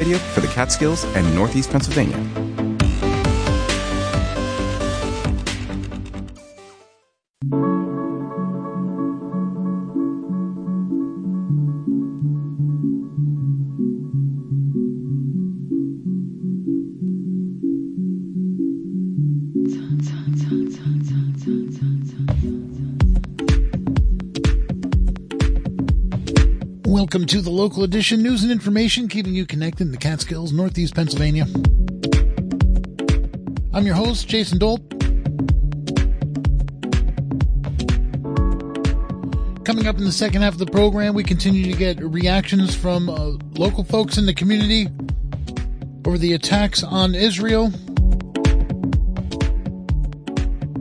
For the Catskills and Northeast Pennsylvania. Welcome to the local edition news and information, keeping you connected in the Catskills, Northeast Pennsylvania. I'm your host, Jason Dole. Coming up in the second half of the program, we continue to get reactions from uh, local folks in the community over the attacks on Israel.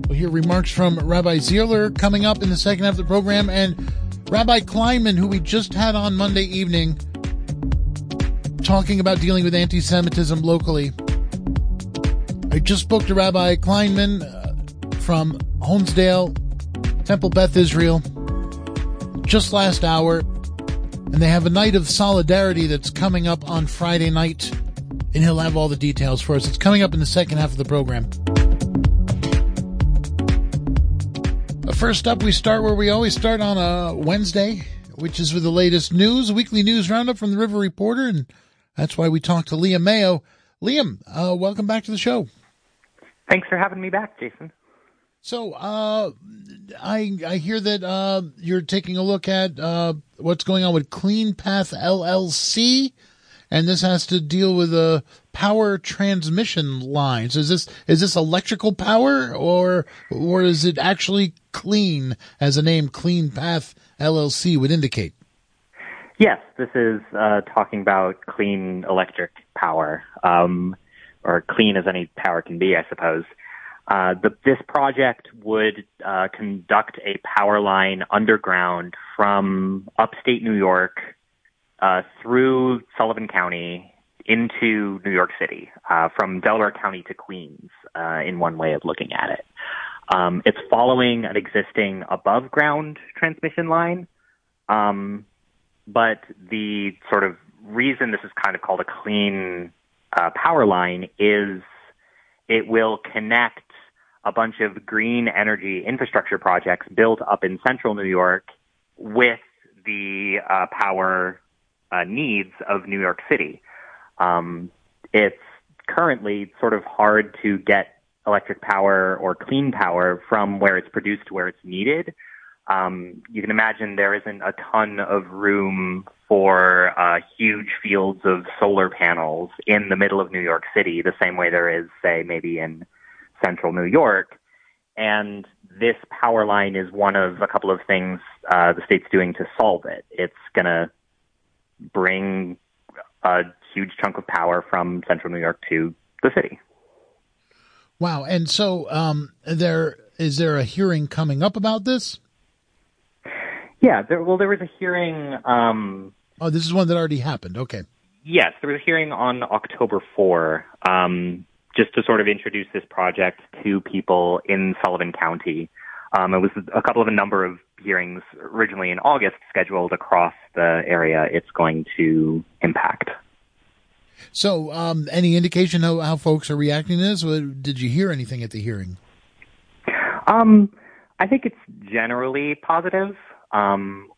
We'll hear remarks from Rabbi Zierler coming up in the second half of the program, and Rabbi Kleinman, who we just had on Monday evening, talking about dealing with anti Semitism locally. I just spoke to Rabbi Kleinman uh, from Honesdale, Temple Beth Israel, just last hour, and they have a night of solidarity that's coming up on Friday night, and he'll have all the details for us. It's coming up in the second half of the program. First up, we start where we always start on a Wednesday, which is with the latest news, weekly news roundup from the River Reporter, and that's why we talked to Liam Mayo. Liam, uh, welcome back to the show. Thanks for having me back, Jason. So, uh, I I hear that uh, you're taking a look at uh, what's going on with Clean Path LLC and this has to deal with the power transmission lines. Is this is this electrical power or or is it actually clean, as the name Clean Path LLC would indicate? Yes, this is uh, talking about clean electric power, um, or clean as any power can be, I suppose. Uh, the, this project would uh, conduct a power line underground from upstate New York uh, through Sullivan County into New York City, uh, from Delaware County to Queens, uh, in one way of looking at it. Um, it's following an existing above ground transmission line, um, but the sort of reason this is kind of called a clean uh, power line is it will connect a bunch of green energy infrastructure projects built up in central New York with the uh, power uh, needs of New York City. Um, it's currently sort of hard to get electric power or clean power from where it's produced to where it's needed. Um, you can imagine there isn't a ton of room for uh, huge fields of solar panels in the middle of New York City, the same way there is, say, maybe in central New York. And this power line is one of a couple of things uh, the state's doing to solve it. It's going to bring a huge chunk of power from central New York to the city. Wow. And so um, there is there a hearing coming up about this? Yeah, there, well, there was a hearing. Um, oh, this is one that already happened. Okay. Yes, there was a hearing on October 4, um, just to sort of introduce this project to people in Sullivan County. Um, it was a couple of a number of hearings originally in August scheduled across the area it's going to impact. So, um, any indication how, how folks are reacting to this? Did you hear anything at the hearing? Um, I think it's generally positive. Um,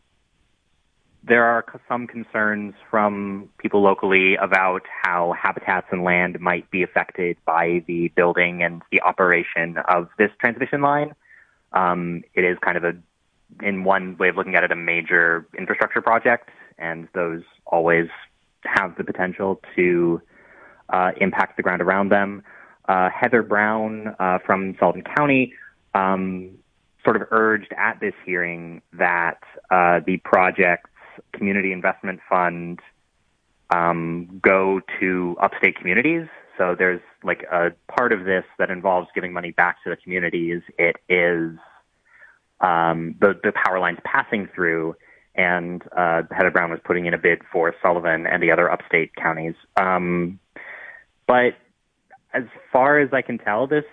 there are some concerns from people locally about how habitats and land might be affected by the building and the operation of this transmission line. Um, it is kind of a, in one way of looking at it, a major infrastructure project, and those always have the potential to uh, impact the ground around them. Uh, Heather Brown uh, from Sullivan County um, sort of urged at this hearing that uh, the project's community investment fund um, go to upstate communities. So there's like a part of this that involves giving money back to the communities. It is um, the the power lines passing through and uh, Heather Brown was putting in a bid for Sullivan and the other upstate counties. Um, but as far as I can tell, this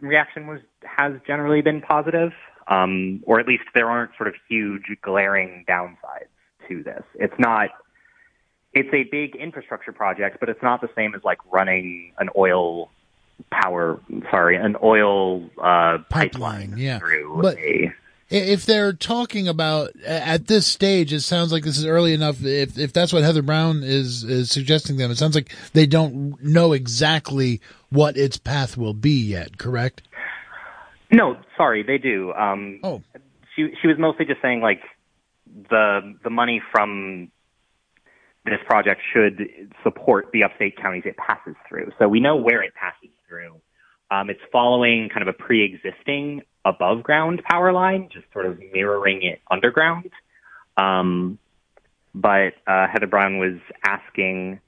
reaction was has generally been positive, um, or at least there aren't sort of huge glaring downsides to this. It's not it's a big infrastructure project, but it's not the same as like running an oil power, sorry, an oil uh, pipeline, pipeline yeah. through but a. If they're talking about at this stage, it sounds like this is early enough. If if that's what Heather Brown is is suggesting them, it sounds like they don't know exactly what its path will be yet. Correct? No, sorry, they do. Um, oh, she she was mostly just saying like the the money from this project should support the upstate counties it passes through. So we know where it passes through. Um, it's following kind of a pre-existing above ground power line, just sort of mirroring it underground. Um, but uh, Heather Brown was asking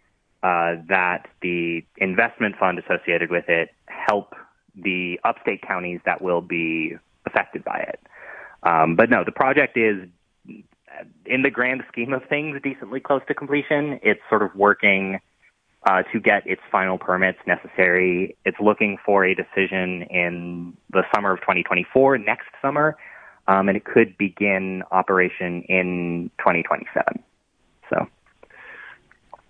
uh, that the investment fund associated with it help the upstate counties that will be affected by it. Um, but no, the project is in the grand scheme of things, decently close to completion. It's sort of working uh, to get its final permits necessary. It's looking for a decision in the summer of 2024, next summer, um, and it could begin operation in 2027. So.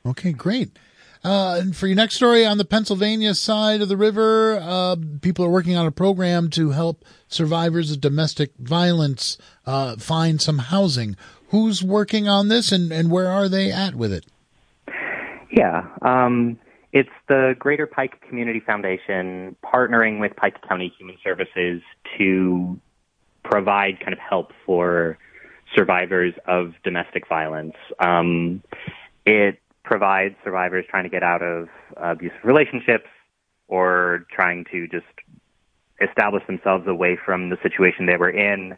Okay, great. Uh, and for your next story on the Pennsylvania side of the river, uh, people are working on a program to help survivors of domestic violence uh, find some housing. Who's working on this, and, and where are they at with it? Yeah, um, it's the Greater Pike Community Foundation partnering with Pike County Human Services to provide kind of help for survivors of domestic violence. Um, it provides survivors trying to get out of abusive relationships or trying to just establish themselves away from the situation they were in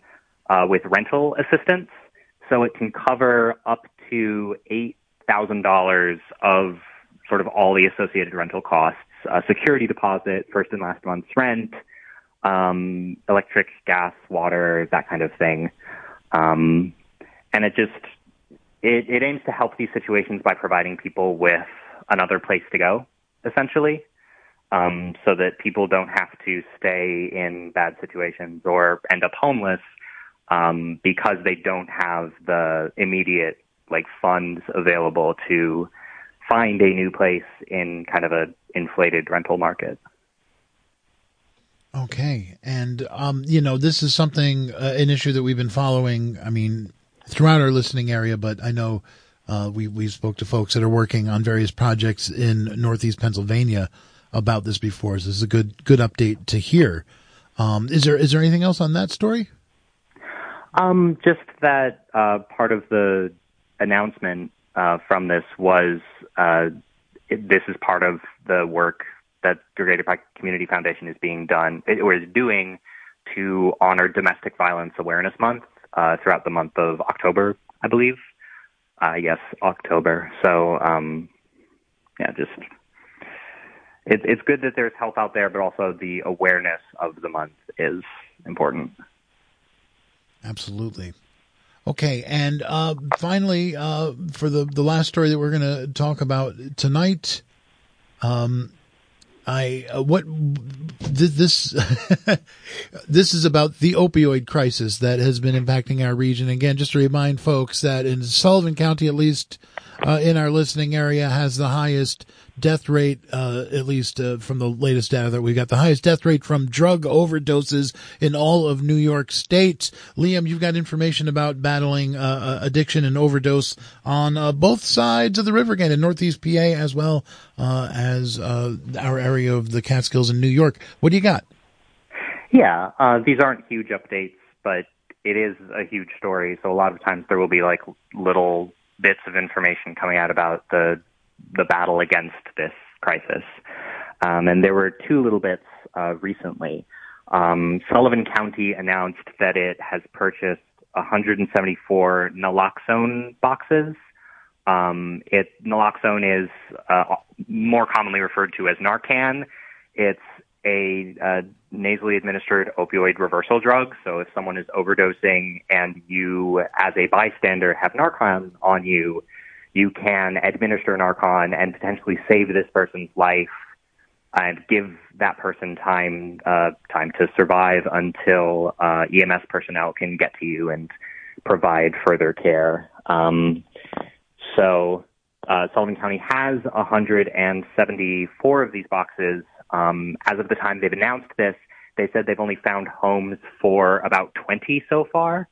uh, with rental assistance. So it can cover up to $8,000 of sort of all the associated rental costs, security deposit, first and last month's rent, um, electric, gas, water, that kind of thing. Um, and it just it, it aims to help these situations by providing people with another place to go, essentially, um, so that people don't have to stay in bad situations or end up homeless um, because they don't have the immediate like funds available to find a new place in kind of a inflated rental market. Okay, and um, you know this is something uh, an issue that we've been following. I mean, throughout our listening area, but I know uh, we we spoke to folks that are working on various projects in Northeast Pennsylvania about this before. So this is a good good update to hear. Um, is there is there anything else on that story? Um, just that uh, part of the announcement uh, from this was uh, it, this is part of the work that the Greater Community Foundation is being done or is doing to honor Domestic Violence Awareness Month uh, throughout the month of October, I believe. Uh, yes, October. So, um, yeah, just it, it's good that there's help out there, but also the awareness of the month is important. Absolutely. Okay, and uh, finally, uh, for the the last story that we're going to talk about tonight, um, I uh, what this this is about the opioid crisis that has been impacting our region. Again, just to remind folks that in Sullivan County, at least uh, in our listening area, has the highest death rate, uh, at least uh, from the latest data that we got, the highest death rate from drug overdoses in all of New York State. Liam, you've got information about battling uh, uh addiction and overdose on uh, both sides of the river again in Northeast PA as well uh, as our area of the Catskills in New York. What do you got? Yeah, these aren't huge updates, but it is a huge story. So a lot of times there will be like little bits of information coming out about the the battle against this crisis. Um, and there were two little bits uh, recently. Um, Sullivan County announced that it has purchased 174 naloxone boxes. Um, it naloxone is uh, more commonly referred to as Narcan. It's a uh, nasally administered opioid reversal drug. So if someone is overdosing and you, as a bystander, have Narcan on you, you can administer Narcan and potentially save this person's life and give that person time uh, time to survive until uh, EMS personnel can get to you and provide further care. Um, so uh, Sullivan County has 174 of these boxes. Um, as of the time they've announced this, they said they've only found homes for about 20 so far.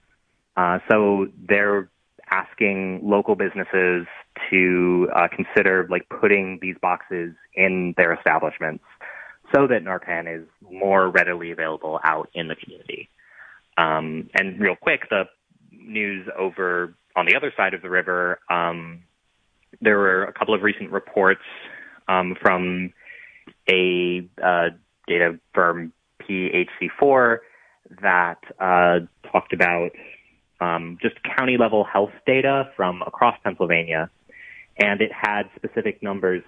Uh, so they're asking local businesses to uh, consider like putting these boxes in their establishments so that Narcan is more readily available out in the community. Um, and real quick, the news over on the other side of the river, um, there were a couple of recent reports um, from a uh, data firm, PHC4, that uh, talked about um, just county level health data from across Pennsylvania, and it had specific numbers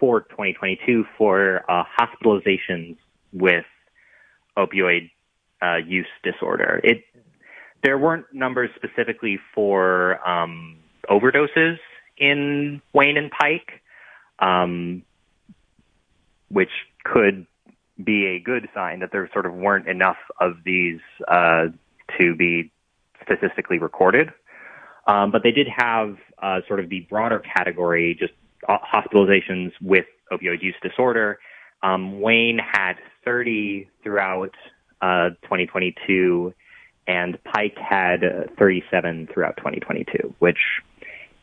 for 2022 for uh, hospitalizations with opioid uh, use disorder. It there weren't numbers specifically for um, overdoses in Wayne and Pike, um, which could be a good sign that there sort of weren't enough of these uh, to be statistically recorded. Um, but they did have uh, sort of the broader category, just uh, hospitalizations with opioid use disorder. Um, Wayne had 30 throughout uh, 2022, and Pike had 37 throughout 2022, which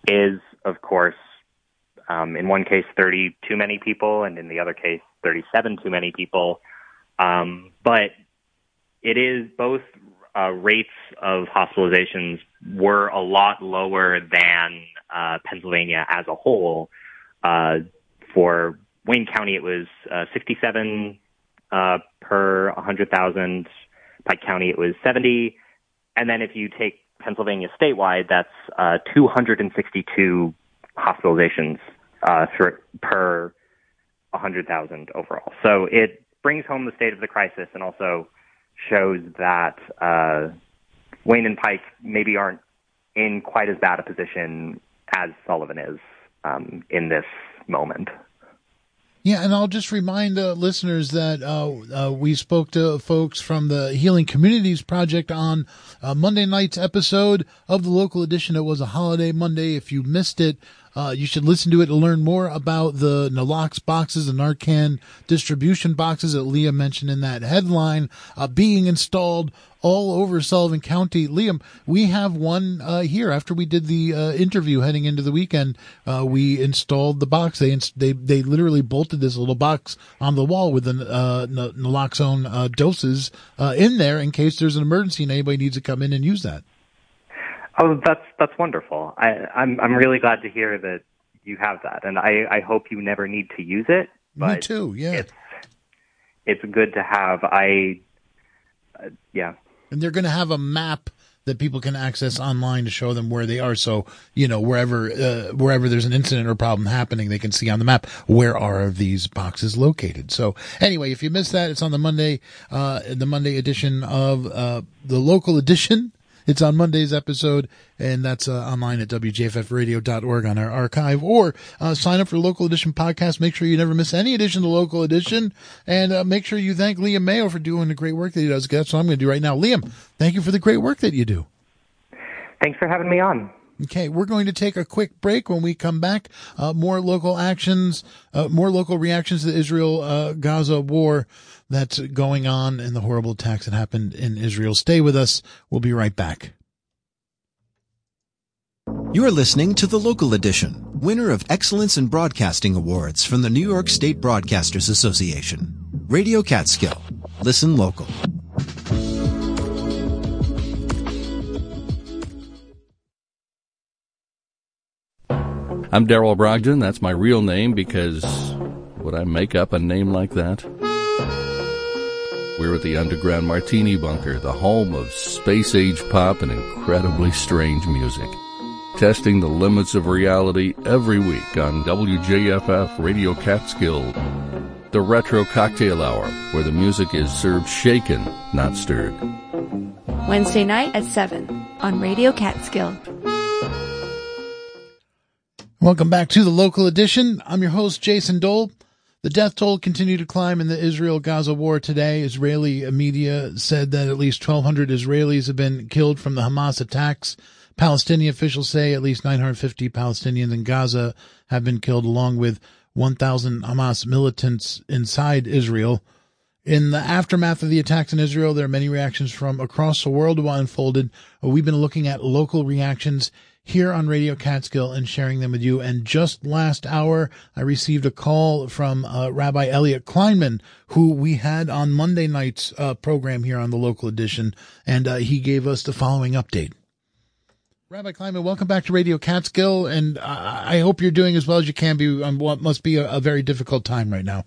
is, of course, um, in one case 30 too many people, and in the other case 37 too many people. Um, but it is both uh, rates of hospitalizations were a lot lower than uh, Pennsylvania as a whole. Uh, for Wayne County, it was uh, 67 uh, per 100,000. Pike County, it was 70. And then if you take Pennsylvania statewide, that's uh, 262 hospitalizations per 100,000 overall. So it brings home the state of the crisis and also shows that uh, Wayne and Pike maybe aren't in quite as bad a position as Sullivan is um, in this moment. Yeah, and I'll just remind uh, listeners that uh, uh, we spoke to folks from the Healing Communities Project on uh, Monday night's episode of the local edition. It was a holiday Monday. If you missed it, uh, you should listen to it to learn more about the Nalox boxes, the Narcan distribution boxes that Leah mentioned in that headline uh, being installed all over Sullivan County. Liam, we have one uh, here. After we did the uh, interview heading into the weekend, uh, we installed the box. They they they literally bolted this little box on the wall with the uh, naloxone uh, doses uh, in there in case there's an emergency and anybody needs to come in and use that. Oh, that's that's wonderful. I, I'm I'm really glad to hear that you have that, and I I hope you never need to use it. Me too. Yeah. It's it's good to have. I uh, yeah. And they're going to have a map that people can access online to show them where they are. So you know wherever uh, wherever there's an incident or problem happening, they can see on the map where are these boxes located. So anyway, if you missed that, it's on the Monday uh, the Monday edition of uh, the local edition it's on Monday's episode, and that's uh, online at wjffradio.org on our archive. Or uh, sign up for Local Edition podcast. Make sure you never miss any edition of Local Edition, and uh, make sure you thank Liam Mayo for doing the great work that he does. That's what I'm going to do right now. Liam, thank you for the great work that you do. Thanks for having me on. Okay, we're going to take a quick break. When we come back, uh, more local actions, uh, more local reactions to the Israel uh, Gaza war that's going on and the horrible attacks that happened in Israel. Stay with us. We'll be right back. You're listening to the local edition, winner of Excellence in Broadcasting Awards from the New York State Broadcasters Association. Radio Catskill. Listen local. I'm Darrell Brogdon. That's my real name because would I make up a name like that? We're at the underground Martini Bunker, the home of space age pop and incredibly strange music. Testing the limits of reality every week on WJFF Radio Catskill, the Retro Cocktail Hour, where the music is served shaken, not stirred. Wednesday night at 7 on Radio Catskill. Welcome back to the local edition. I'm your host, Jason Dole. The death toll continued to climb in the Israel Gaza war today. Israeli media said that at least 1,200 Israelis have been killed from the Hamas attacks. Palestinian officials say at least 950 Palestinians in Gaza have been killed, along with 1,000 Hamas militants inside Israel. In the aftermath of the attacks in Israel, there are many reactions from across the world what unfolded. We've been looking at local reactions here on Radio Catskill and sharing them with you. And just last hour, I received a call from uh, Rabbi Elliot Kleinman, who we had on Monday night's uh, program here on the local edition, and uh, he gave us the following update. Rabbi Kleinman, welcome back to Radio Catskill, and I hope you're doing as well as you can be on what must be a, a very difficult time right now.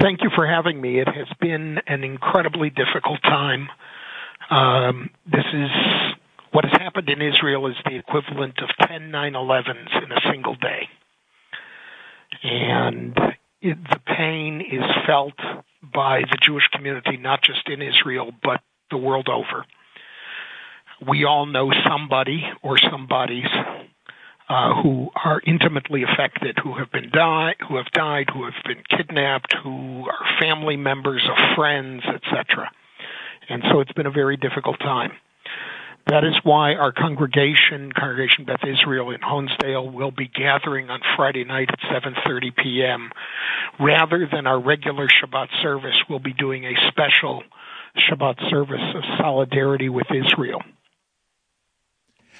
Thank you for having me. It has been an incredibly difficult time. Um, this is what has happened in Israel is the equivalent of 10 9/11s in a single day, and it, the pain is felt by the Jewish community, not just in Israel but the world over. We all know somebody or somebodies uh, who are intimately affected, who have been died, who have died, who have been kidnapped, who are family members of friends, etc. And so it's been a very difficult time. That is why our congregation, Congregation Beth Israel in Honesdale, will be gathering on Friday night at 7:30 p.m. Rather than our regular Shabbat service, we'll be doing a special Shabbat service of solidarity with Israel.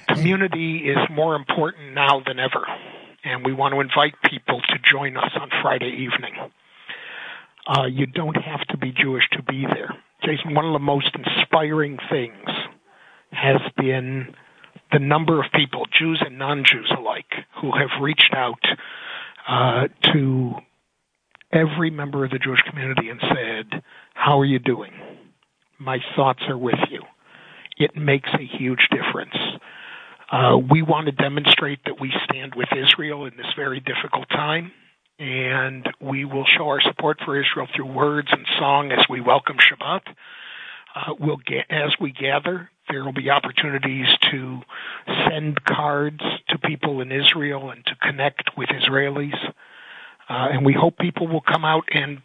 Community is more important now than ever, and we want to invite people to join us on Friday evening. Uh, you don't have to be Jewish to be there. Jason, one of the most inspiring things has been the number of people, Jews and non-Jews alike, who have reached out uh, to every member of the Jewish community and said, "How are you doing? My thoughts are with you." It makes a huge difference. Uh, we want to demonstrate that we stand with Israel in this very difficult time, and we will show our support for Israel through words and song as we welcome Shabbat. Uh, we'll get, as we gather, there will be opportunities to send cards to people in Israel and to connect with Israelis. Uh, and we hope people will come out and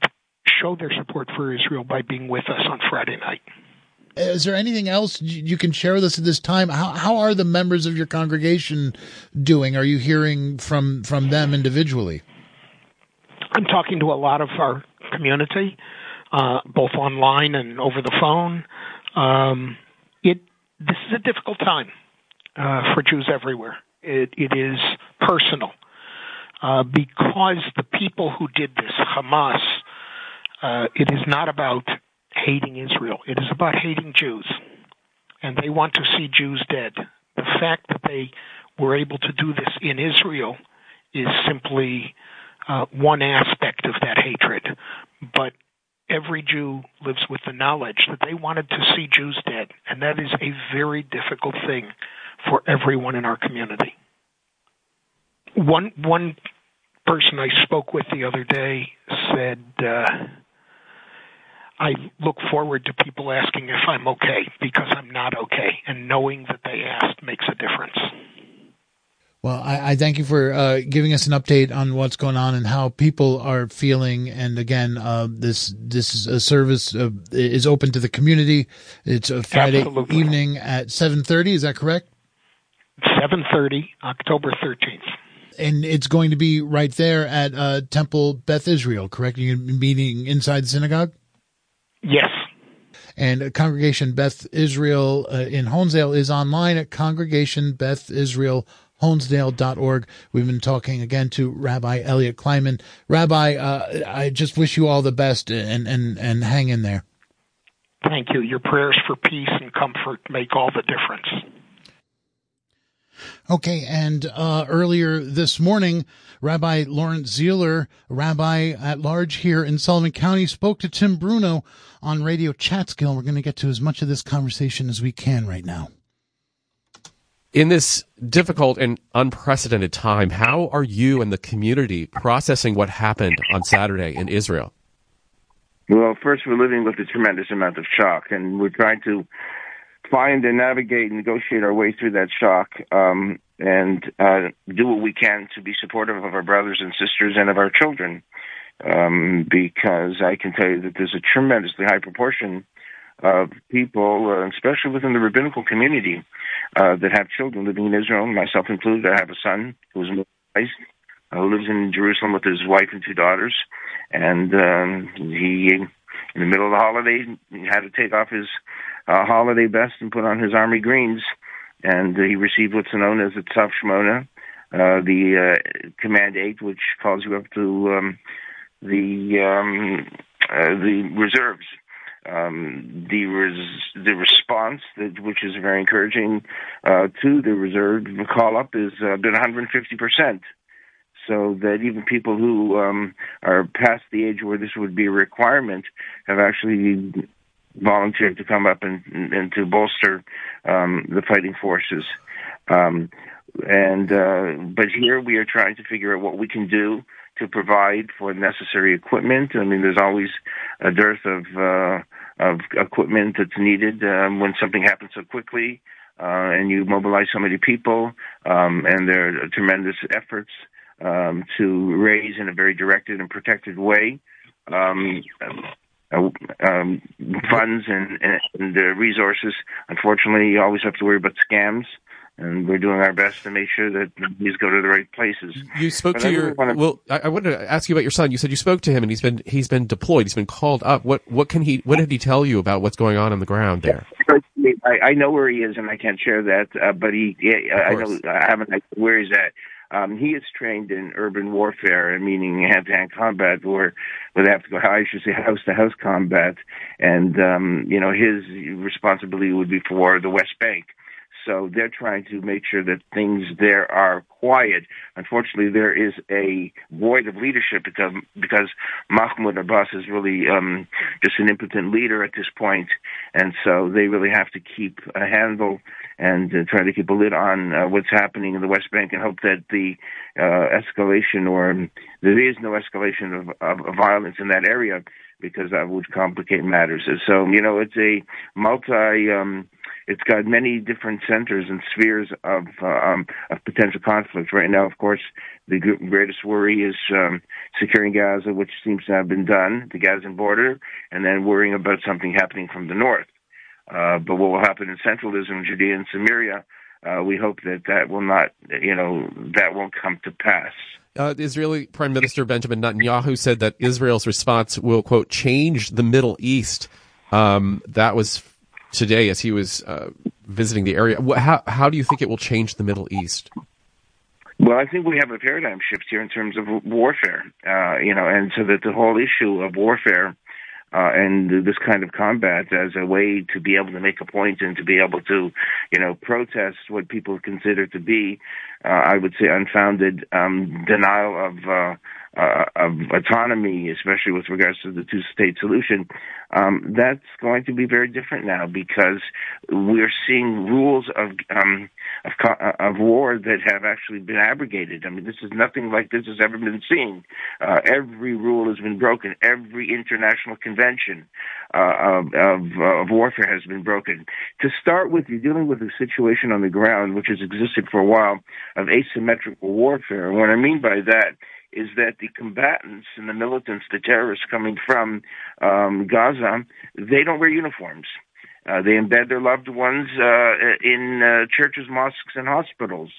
show their support for Israel by being with us on Friday night. Is there anything else you can share with us at this time? How how are the members of your congregation doing? Are you hearing from from them individually? I'm talking to a lot of our community, uh, both online and over the phone. Um, this is a difficult time uh, for Jews everywhere. It, it is personal uh, because the people who did this, Hamas, uh, it is not about hating Israel. It is about hating Jews, and they want to see Jews dead. The fact that they were able to do this in Israel is simply uh, one aspect of that hatred, but every Jew lives with the knowledge that they wanted to see Jews dead, and that is a very difficult thing for everyone in our community. One one person I spoke with the other day said, uh, "I look forward to people asking if I'm okay because I'm not okay, and knowing that they asked makes a difference." Well, I, I thank you for uh, giving us an update on what's going on and how people are feeling. And again, uh, this this uh, service uh, is open to the community. It's a Friday Absolutely. evening at seven thirty. Is that correct? Seven thirty, October thirteenth. And it's going to be right there at uh, Temple Beth Israel, correct? You're going to be meeting inside the synagogue. Yes. And Congregation Beth Israel uh, in Honesdale is online at Congregation Beth Israel honesdale.org. We've been talking again to Rabbi Elliot Kleinman. Rabbi, uh, I just wish you all the best and, and, and hang in there. Thank you. Your prayers for peace and comfort make all the difference. Okay, and uh, earlier this morning, Rabbi Lawrence Zierler, rabbi at large here in Sullivan County, spoke to Tim Bruno on Radio Catskill. We're going to get to as much of this conversation as we can right now. In this difficult and unprecedented time, how are you and the community processing what happened on Saturday in Israel? Well, first, we're living with a tremendous amount of shock, and we're trying to find and navigate and negotiate our way through that shock um, and uh, do what we can to be supportive of our brothers and sisters and of our children. Um, because I can tell you that there's a tremendously high proportion of people, uh, especially within the rabbinical community, uh, that have children living in Israel, myself included. I have a son who's Muslim, uh, who lives in Jerusalem with his wife and two daughters, and um, he, in the middle of the holiday, had to take off his uh, holiday best and put on his army greens, and he received what's known as the Tzav Shmona, uh, the uh, Command Eight, which calls you up to um, the um, uh, the reserves. Um, the res- the response, that, which is very encouraging uh, to the reserve call up, is uh, been 150 percent. So that even people who um, are past the age where this would be a requirement have actually volunteered to come up and, and to bolster um, the fighting forces. Um, and uh, but here we are trying to figure out what we can do to provide for necessary equipment. I mean, there's always a dearth of uh, of equipment that's needed um, when something happens so quickly, uh, and you mobilize so many people, um, and there are tremendous efforts um, to raise in a very directed and protected way. Um, uh, um, funds and, and, and uh, resources. Unfortunately, you always have to worry about scams and we're doing our best to make sure that these go to the right places. You spoke but to I your wanna... well. I, I wanted to ask you about your son. You said you spoke to him, and he's been he's been deployed. He's been called up. What what can he? What did he tell you about what's going on on the ground there? I, I know where he is, and I can't share that. Uh, but he, yeah, I know I haven't where he's at. Um, he is trained in urban warfare, meaning hand-to-hand combat, or they have to go, I should say, house-to-house combat. And um, you know, his responsibility would be for the West Bank. So they're trying to make sure that things there are quiet. Unfortunately, there is a void of leadership because because Mahmoud Abbas is really um, just an impotent leader at this point, and so they really have to keep a handle and uh, try to keep a lid on uh, what's happening in the West Bank and hope that the uh, escalation or there is no escalation of, of, of violence in that area because that would complicate matters. So you know, it's a multi. Um, it's got many different centers and spheres of uh, um, of potential conflict. Right now, of course, the greatest worry is um, securing Gaza, which seems to have been done, the Gazan border, and then worrying about something happening from the north. Uh, but what will happen in Central Israel, Judea, and Samaria? Uh, we hope that that will not, you know, that won't come to pass. Uh, Israeli Prime Minister Benjamin Netanyahu said that Israel's response will, quote, change the Middle East. Um, that was today as he was uh, visiting the area. How, how do you think it will change the Middle East? Well, I think we have a paradigm shift here in terms of warfare, uh, you know, and so that the whole issue of warfare uh, and this kind of combat as a way to be able to make a point and to be able to, you know, protest what people consider to be, uh, I would say, unfounded um, denial of uh, uh, of autonomy, especially with regards to the two-state solution, um, that's going to be very different now because we're seeing rules of um, of, of, war that have actually been abrogated. I mean, this is nothing like this has ever been seen. Uh, every rule has been broken. Every international convention uh, of, of, of, warfare has been broken. To start with, you're dealing with a situation on the ground which has existed for a while of asymmetrical warfare. And what I mean by that is that the combatants and the militants, the terrorists coming from um, Gaza, they don't wear uniforms. Uh, they embed their loved ones uh, in uh, churches, mosques, and hospitals.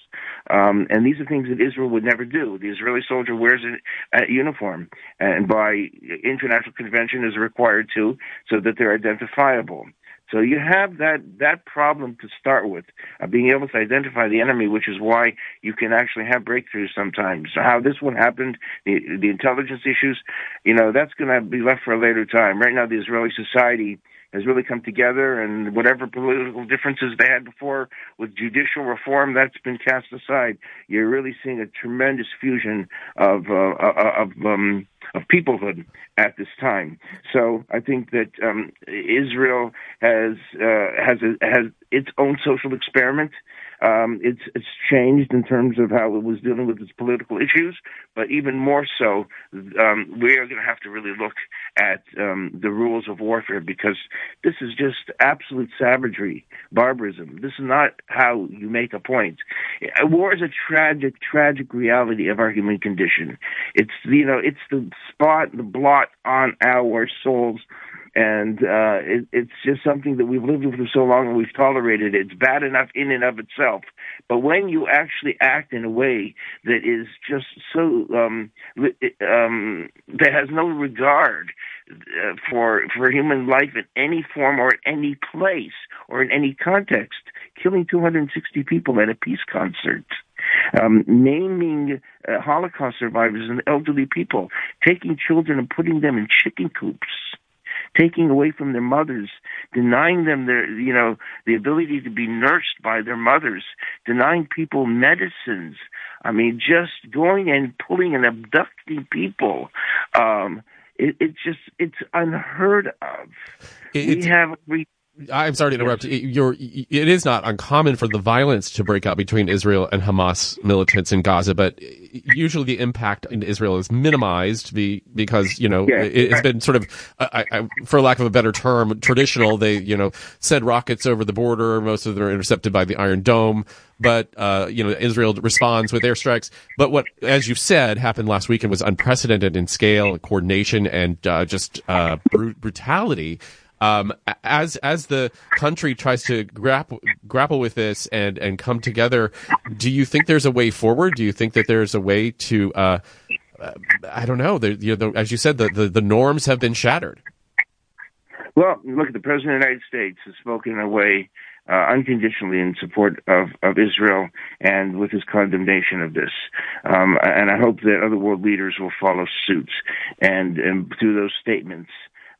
Um, and these are things that Israel would never do. The Israeli soldier wears a, a uniform, and by international convention is required to, so that they're identifiable. So you have that that problem to start with, uh, being able to identify the enemy, which is why you can actually have breakthroughs sometimes. So how this one happened, the, the intelligence issues, you know, that's going to be left for a later time. Right now, the Israeli society has really come together, and whatever political differences they had before with judicial reform, that's been cast aside. You're really seeing a tremendous fusion of uh, uh of um, of peoplehood at this time. So I think that um, Israel has uh, has a, has its own social experiment. Um, it's it's changed in terms of how it was dealing with its political issues, but even more so, um, we are going to have to really look at um, the rules of warfare because this is just absolute savagery, barbarism. This is not how you make a point. War is a tragic, tragic reality of our human condition. It's you know it's the spot, the blot on our souls and uh, it, it's just something that we've lived with for so long and we've tolerated it. It's bad enough in and of itself, but when you actually act in a way that is just so um, um, that has no regard uh, for for human life in any form or at any place or in any context, killing 260 people at a peace concert. Um, naming uh, Holocaust survivors and elderly people, taking children and putting them in chicken coops, taking away from their mothers, denying them their, you know, the ability to be nursed by their mothers, denying people medicines. I mean, just going and pulling and abducting people. Um, it, it's just, it's unheard of. It's, we have, we, I'm sorry to interrupt. You're, it is not uncommon for the violence to break out between Israel and Hamas militants in Gaza, but usually the impact in Israel is minimized because, you know, yes. it, has been sort of, I, I, for lack of a better term, traditional. They, you know, send rockets over the border. Most of them are intercepted by the Iron Dome. But, uh, you know, Israel responds with airstrikes. But what, as you said, happened last weekend was unprecedented in scale, coordination, and uh, just uh, brutality um, as as the country tries to grapple grapple with this and and come together, do you think there's a way forward? Do you think that there's a way to uh, uh, I don't know. The, you know, the, as you said, the, the, the norms have been shattered. Well, look, the president of the United States has spoken in a way uh, unconditionally in support of, of Israel and with his condemnation of this. Um, and I hope that other world leaders will follow suit and, and through those statements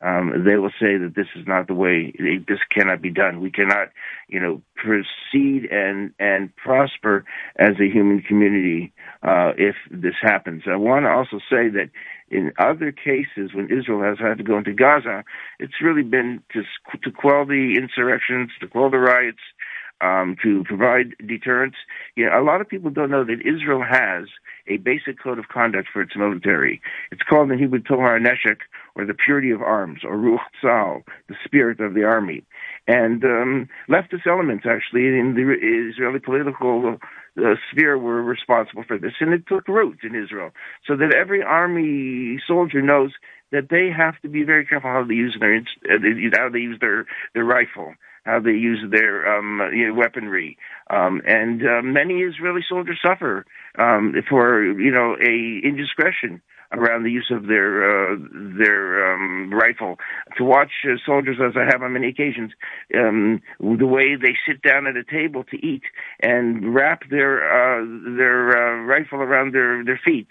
um, they will say that this is not the way. This cannot be done. We cannot, you know, proceed and and prosper as a human community uh, if this happens. I want to also say that in other cases, when Israel has had to go into Gaza, it's really been to to quell the insurrections, to quell the riots, um, to provide deterrence. You know, a lot of people don't know that Israel has a basic code of conduct for its military. It's called the Hebrew Tohar Neshek, or the purity of arms, or Ruach Tzahal, the spirit of the army. And um, leftist elements, actually, in the Israeli political uh, sphere were responsible for this, and it took root in Israel, so that every army soldier knows that they have to be very careful how they use their uh, how they use their their rifle how they use their um, you know, weaponry. Um, and uh, many Israeli soldiers suffer um, for you know a indiscretion around the use of their uh, their um, rifle. To watch uh, soldiers, as I have on many occasions, um, the way they sit down at a table to eat and wrap their uh, their uh, rifle around their their feet.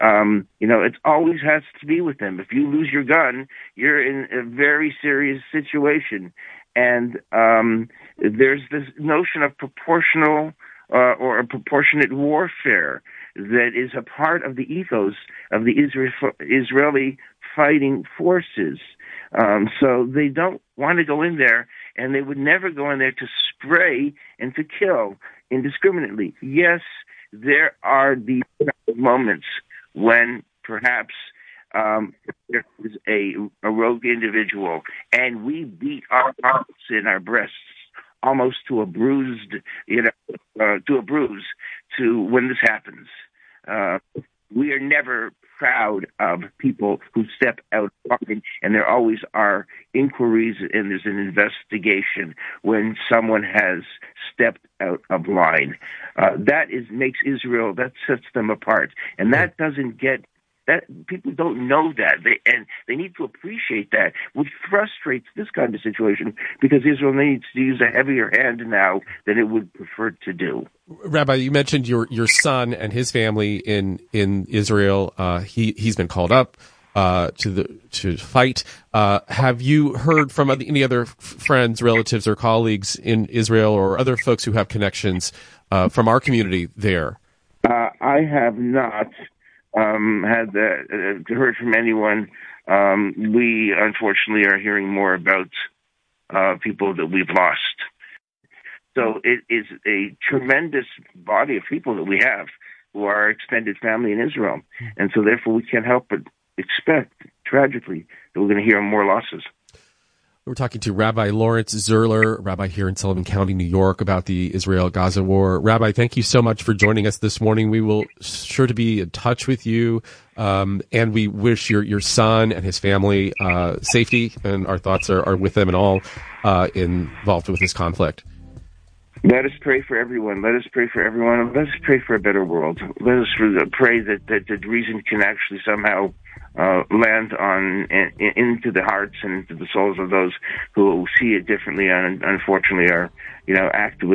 Um, you know, it always has to be with them. If you lose your gun, you're in a very serious situation and um, there's this notion of proportional uh, or a proportionate warfare that is a part of the ethos of the Israeli fighting forces. Um, so they don't want to go in there, and they would never go in there to spray and to kill indiscriminately. Yes, there are these moments when perhaps um, there is a, a rogue individual, and we beat our hearts in our breasts almost to a bruised, you know, uh, to a bruise, to when this happens. Uh, we are never proud of people who step out and there always are inquiries and there's an investigation when someone has stepped out of line. Uh, that is makes Israel that sets them apart, and that doesn't get that people don't know that, they, and they need to appreciate that, which frustrates this kind of situation because Israel needs to use a heavier hand now than it would prefer to do. Rabbi, you mentioned your your son and his family in in Israel. Uh, he he's been called up uh, to the to fight. Uh, have you heard from any other friends, relatives, or colleagues in Israel, or other folks who have connections uh, from our community there? Uh, I have not um, had that, uh, heard from anyone. Um, we unfortunately are hearing more about uh, people that we've lost. So it is a tremendous body of people that we have who are extended family in Israel, and so therefore we can't help but expect tragically that we're going to hear more losses. We're talking to Rabbi Lawrence Zierler, Rabbi here in Sullivan County, New York, about the Israel-Gaza war. Rabbi, thank you so much for joining us this morning. We will sure to be in touch with you, um, and we wish your your son and his family uh, safety, and our thoughts are, are with them and all uh, involved with this conflict. Let us pray for everyone. Let us pray for everyone. Let us pray for a better world. Let us pray that, that, that reason can actually somehow uh, land on in, into the hearts and into the souls of those who see it differently and unfortunately are you know act with